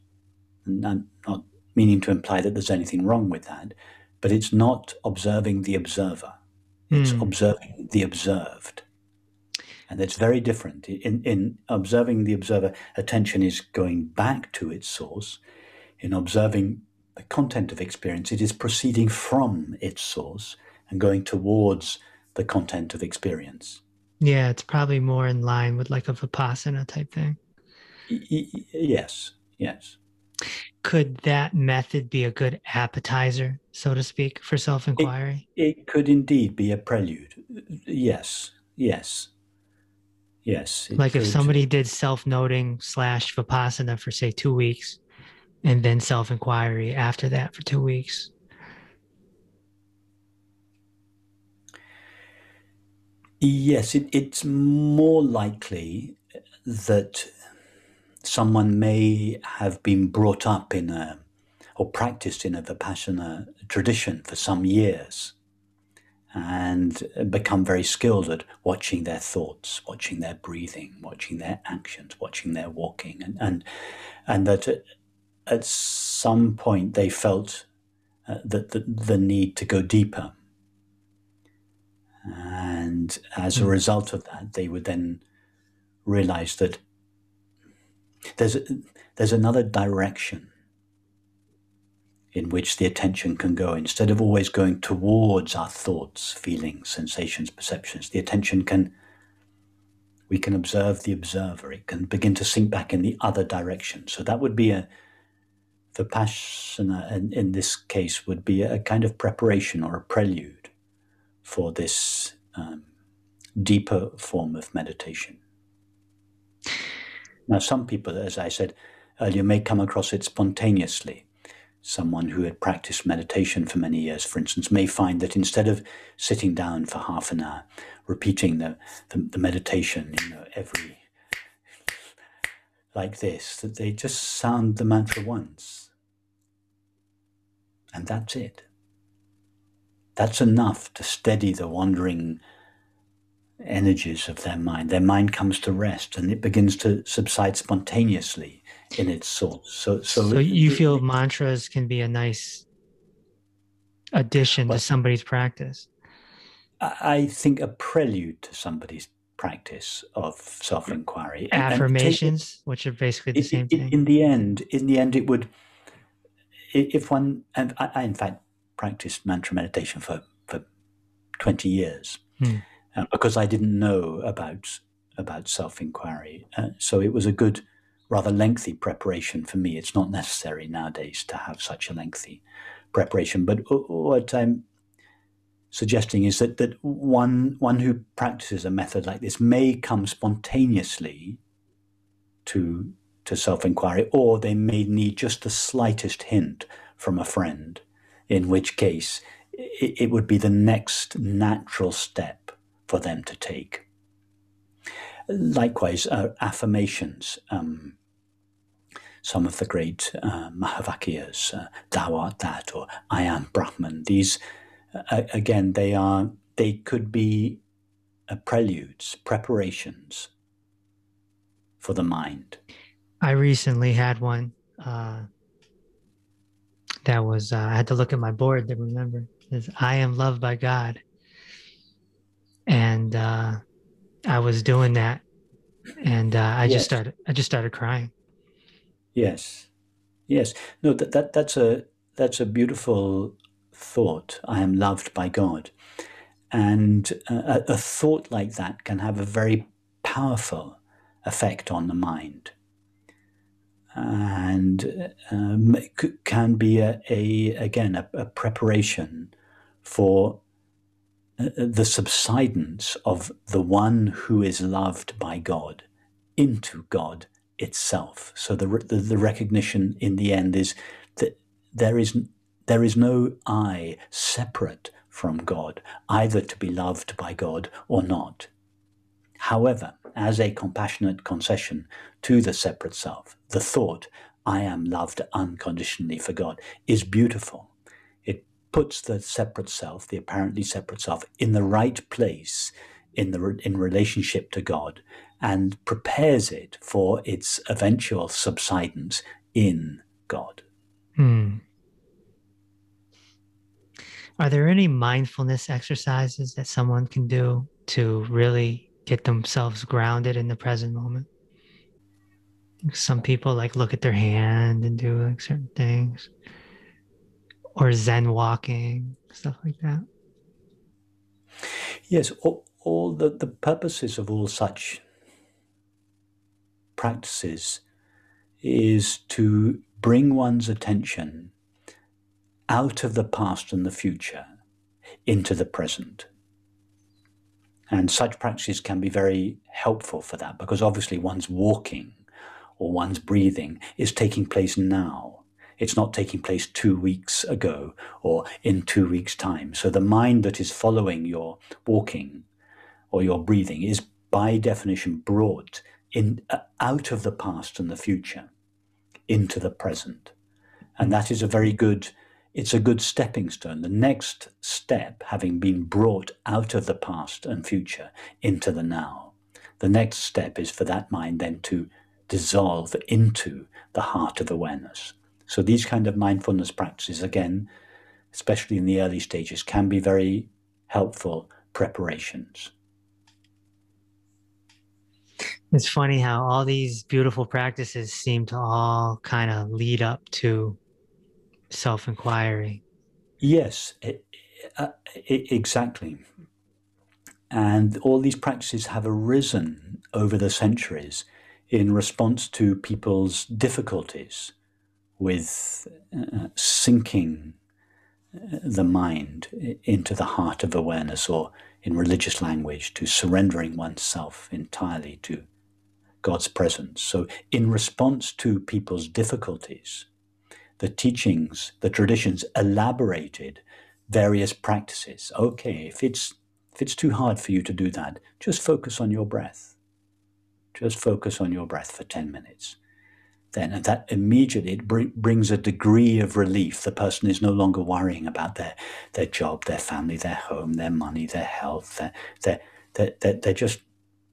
And I'm not meaning to imply that there's anything wrong with that, but it's not observing the observer. It's mm. observing the observed. And it's very different. In, in observing the observer, attention is going back to its source. In observing the content of experience, it is proceeding from its source and going towards the content of experience. Yeah, it's probably more in line with like a Vipassana type thing. Yes, yes could that method be a good appetizer, so to speak, for self inquiry? It, it, could indeed be a prelude. Yes, yes, yes. Like could. if somebody did self noting slash vipassana for, say, two weeks, and then self inquiry after that for two weeks. Yes, it, it's more likely that someone may have been brought up in a or practiced in a Vipassana tradition for some years and become very skilled at watching their thoughts, watching their breathing, watching their actions, watching their walking, and and, and that at, at some point they felt uh, that the, the need to go deeper. And as a hmm. result of that, they would then realize that there's, there's another direction in which the attention can go. Instead of always going towards our thoughts, feelings, sensations, perceptions, the attention can, we can observe the observer. It can begin to sink back in the other direction. So that would be a, Vipassana in, in this case would be a kind of preparation or a prelude for this um, deeper form of meditation. Now, some people, as I said earlier, may come across it spontaneously. Someone who had practiced meditation for many years, for instance, may find that instead of sitting down for half an hour, repeating the, the, the meditation, you know, every like this, that they just sound the mantra once. And that's it. That's enough to steady the wandering energies of their mind. Their mind comes to rest and it begins to subside spontaneously in its source. So, so, so you it, feel it, mantras can be a nice addition well, to somebody's practice. I think a prelude to somebody's practice of self-inquiry. Affirmations, take, which are basically the it, same thing. In the end, in the end, it would, if one, and I, I in fact practiced mantra meditation for, for 20 years. Hmm uh, because I didn't know about about self inquiry. Uh, so it was a good, rather lengthy preparation for me. It's not necessary nowadays to have such a lengthy preparation. But what I'm suggesting is that that one one who practices a method like this may come spontaneously to to self inquiry, or they may need just the slightest hint from a friend, in which case it, it would be the next natural step for them to take. Likewise, uh, affirmations. Um, some of the great uh, Mahavakyas, uh, thou art that, or I am Brahman. These, uh, again, they are they could be uh, preludes, preparations for the mind. I recently had one uh, that was uh, I had to look at my board to remember. Is I am loved by God and uh, I was doing that, and uh, I yes. just started. I just started crying. Yes, yes. No, that, that that's a that's a beautiful thought. I am loved by God, and a, a thought like that can have a very powerful effect on the mind, and um, can be a, a again a, a preparation for the subsidence of the one who is loved by God into God itself. So the, the, the recognition in the end is that there is there is no I separate from God, either to be loved by God or not. However, as a compassionate concession to the separate self, the thought, I am loved unconditionally for God, is beautiful It puts the separate self, the apparently separate self, in the right place in the in relationship to God, and prepares it for its eventual subsidence in God. Hmm. Are there any mindfulness exercises that someone can do to really get themselves grounded in the present moment? Some people like look at their hand and do like certain things or Zen walking, stuff like that. Yes, all, all the, the purposes of all such practices is to bring one's attention out of the past and the future into the present. And such practices can be very helpful for that because obviously one's walking or one's breathing is taking place now. It's not taking place two weeks ago or in two weeks' time. So the mind that is following your walking or your breathing is by definition brought in uh, out of the past and the future into the present. And that is a very good it's a good stepping stone. The next step, having been brought out of the past and future into the now, the next step is for that mind then to dissolve into the heart of awareness. So these kind of mindfulness practices, again, especially in the early stages, can be very helpful preparations. It's funny how all these beautiful practices seem to all kind of lead up to self inquiry. Yes, it, uh, it, exactly. And all these practices have arisen over the centuries in response to people's difficulties with uh, sinking uh, the mind into the heart of awareness, or in religious language, to surrendering oneself entirely to God's presence. So, in response to people's difficulties, the teachings, the traditions elaborated various practices. Okay, if it's if it's too hard for you to do that, just focus on your breath. Just focus on your breath for 10 minutes. Then, and that immediately it br- brings a degree of relief. The person is no longer worrying about their, their job, their family, their home, their money, their health. Their, their, their, their, they're just,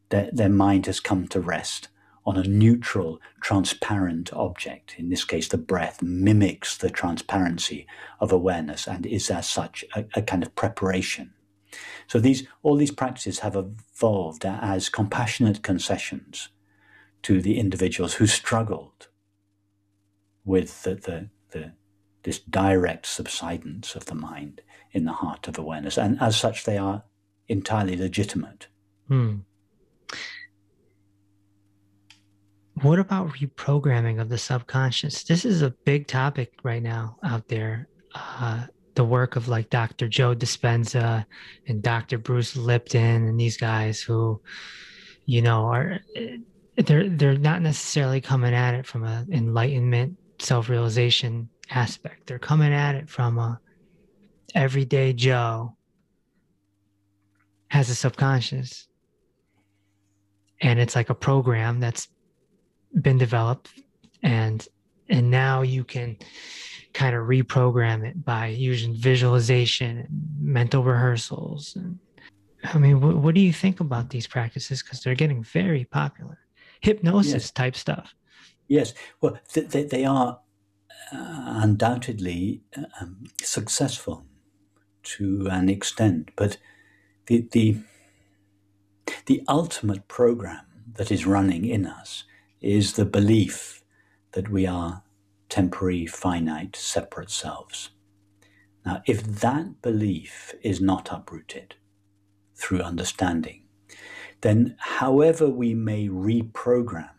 their, their mind has come to rest on a neutral, transparent object. In this case, the breath mimics the transparency of awareness and is as such a, a kind of preparation so these all these practices have evolved as compassionate concessions to the individuals who struggled with the, the, the, this direct subsidence of the mind in the heart of awareness. And as such, they are entirely legitimate. Hmm. What about reprogramming of the subconscious? This is a big topic right now out there. Uh, the work of like Dr. Joe Dispenza and Dr. Bruce Lipton and these guys who, you know, are they're they're not necessarily coming at it from an enlightenment, self-realization aspect. They're coming at it from a everyday Joe has a subconscious. And it's like a program that's been developed and and now you can kind of reprogram it by using visualization and mental rehearsals. And, I mean, what, what do you think about these practices? Because they're getting very popular. Hypnosis yes. type stuff. Yes. Well, th- they, they are uh, undoubtedly um, successful to an extent, but the, the, the ultimate program that is running in us is the belief that we are temporary, finite, separate selves. Now, if that belief is not uprooted through understanding, then however we may reprogram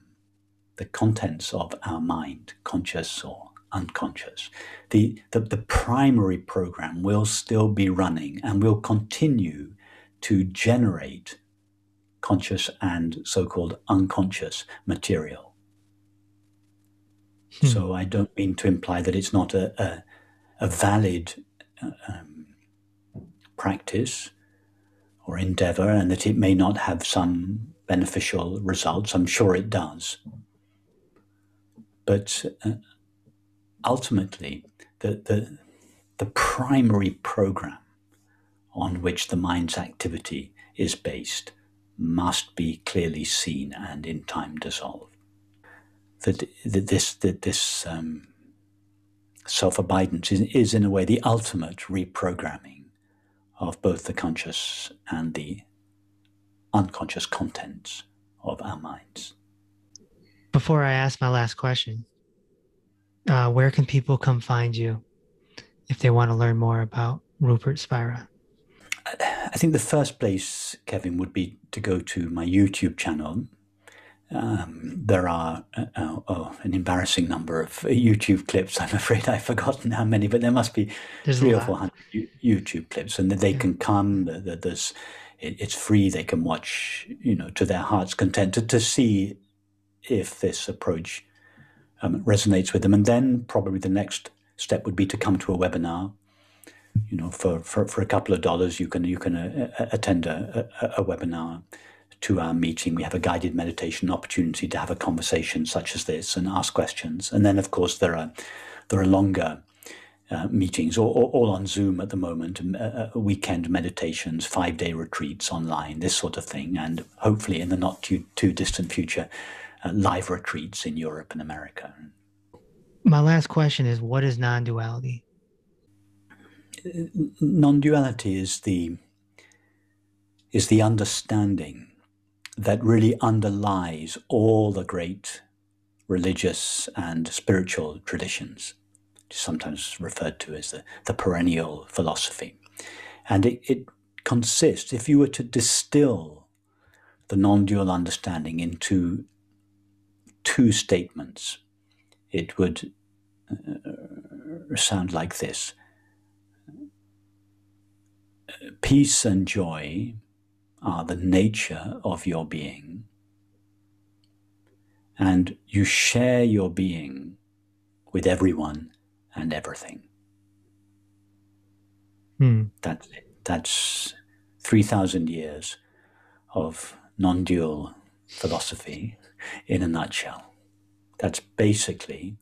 the contents of our mind, conscious or unconscious, the, the, the primary program will still be running and will continue to generate conscious and so called unconscious material. Hmm. So I don't mean to imply that it's not a, a, a valid uh, um, practice or endeavor and that it may not have some beneficial results. I'm sure it does. But uh, ultimately, the, the, the primary program on which the mind's activity is based must be clearly seen and in time dissolved that, that this that this um, self abidance is, is in a way the ultimate reprogramming of both the conscious and the unconscious contents of our minds. Before I ask my last question, uh, where can people come find you if they want to learn more about Rupert Spira? I think the first place, Kevin, would be to go to my YouTube channel, um, there are uh, oh, oh, an embarrassing number of YouTube clips. I'm afraid I've forgotten how many, but there must be There's three or four hundred YouTube clips, and they yeah. can come. There's, it's free. They can watch, you know, to their heart's content to, to see if this approach um, resonates with them. And then probably the next step would be to come to a webinar. You know, for, for, for a couple of dollars, you can you can uh, attend a, a, a webinar to our meeting. We have a guided meditation opportunity to have a conversation such as this and ask questions. And then, of course, there are there are longer uh, meetings, all, all, on Zoom at the moment, uh, uh, weekend meditations, five day retreats online, this sort of thing, and hopefully in the not too, too distant future, uh, live retreats in Europe and America. My last question is what is non duality? Non duality is the is the understanding that really underlies all the great religious and spiritual traditions, sometimes referred to as the, the perennial philosophy. And it, it consists, if you were to distill the non dual understanding into two statements, it would uh, sound like this Peace and joy are the nature of your being, and you share your being with everyone and everything. Hmm. That's it. That's 3,000 years of non dual philosophy in a nutshell. That's basically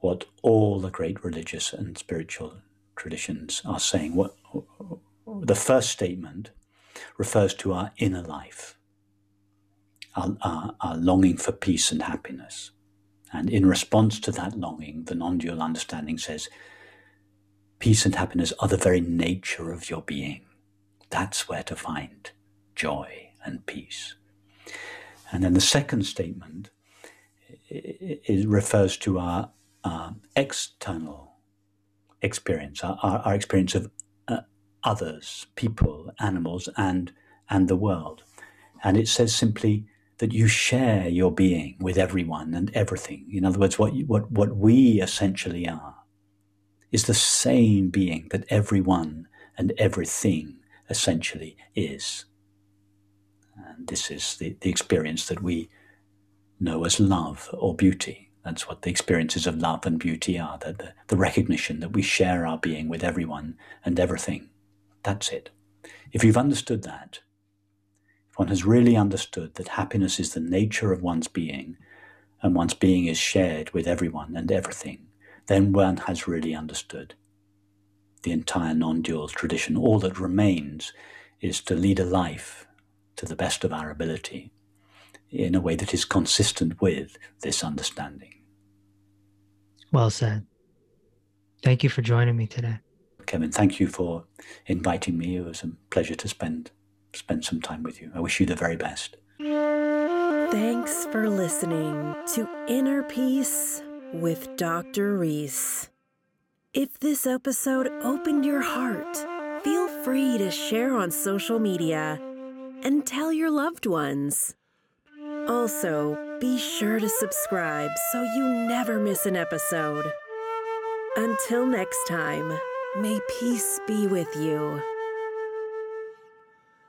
what all the great religious and spiritual traditions are saying. What the first statement refers to our inner life, our, our, our longing for peace and happiness. And in response to that longing, the non dual understanding says, peace and happiness are the very nature of your being. That's where to find joy and peace. And then the second statement it, refers to our, external experience, our, our, experience of others, people, animals, and and the world. And it says simply that you share your being with everyone and everything. In other words, what you, what what we essentially are is the same being that everyone and everything essentially is. And this is the, the experience that we know as love or beauty. That's what the experiences of love and beauty are the, the, the recognition that we share our being with everyone and everything. That's it. If you've understood that, if one has really understood that happiness is the nature of one's being and one's being is shared with everyone and everything, then one has really understood the entire non dual tradition. All that remains is to lead a life to the best of our ability in a way that is consistent with this understanding. Well said. Thank you for joining me today. Kevin, thank you for inviting me. It was a pleasure to spend spend some time with you. I wish you the very best. Thanks for listening to Inner Peace with Dr. Reese. If this episode opened your heart, feel free to share on social media and tell your loved ones. Also, be sure to subscribe so you never miss an episode. Until next time, may peace be with you.